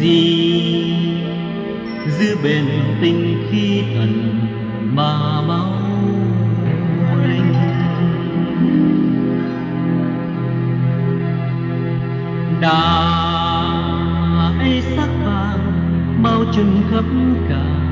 gì? Giữ bền tình khi thần mà máu linh đã ấy sắc vàng bao trùm khắp cả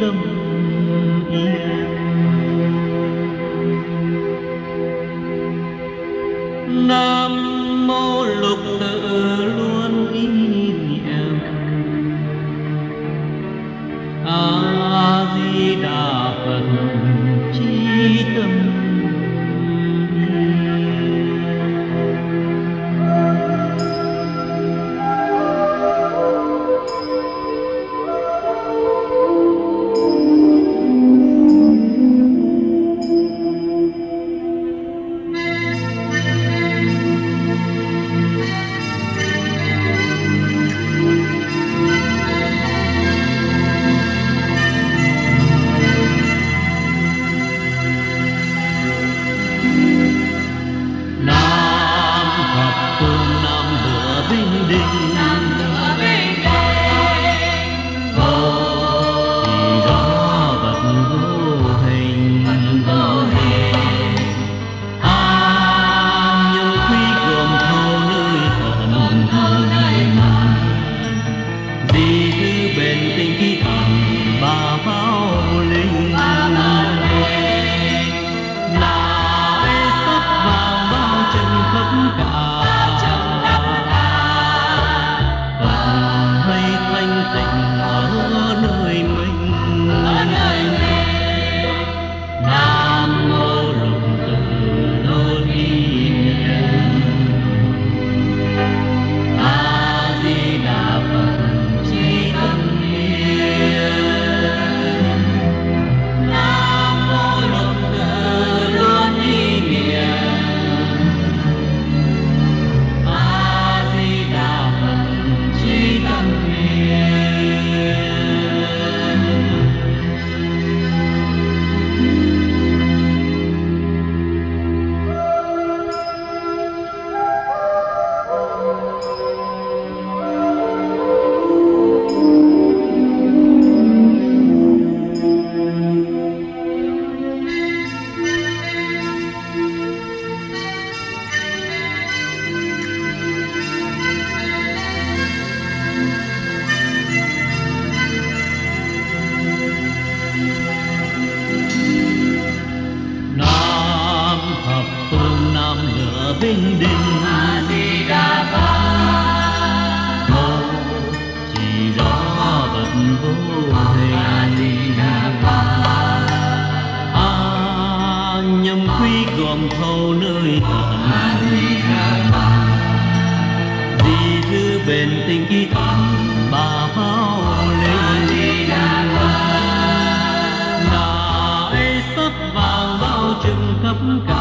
tâm. anh ở nơi mà venting kitan bahao na ấy sắc vàng bao trừng khắp cả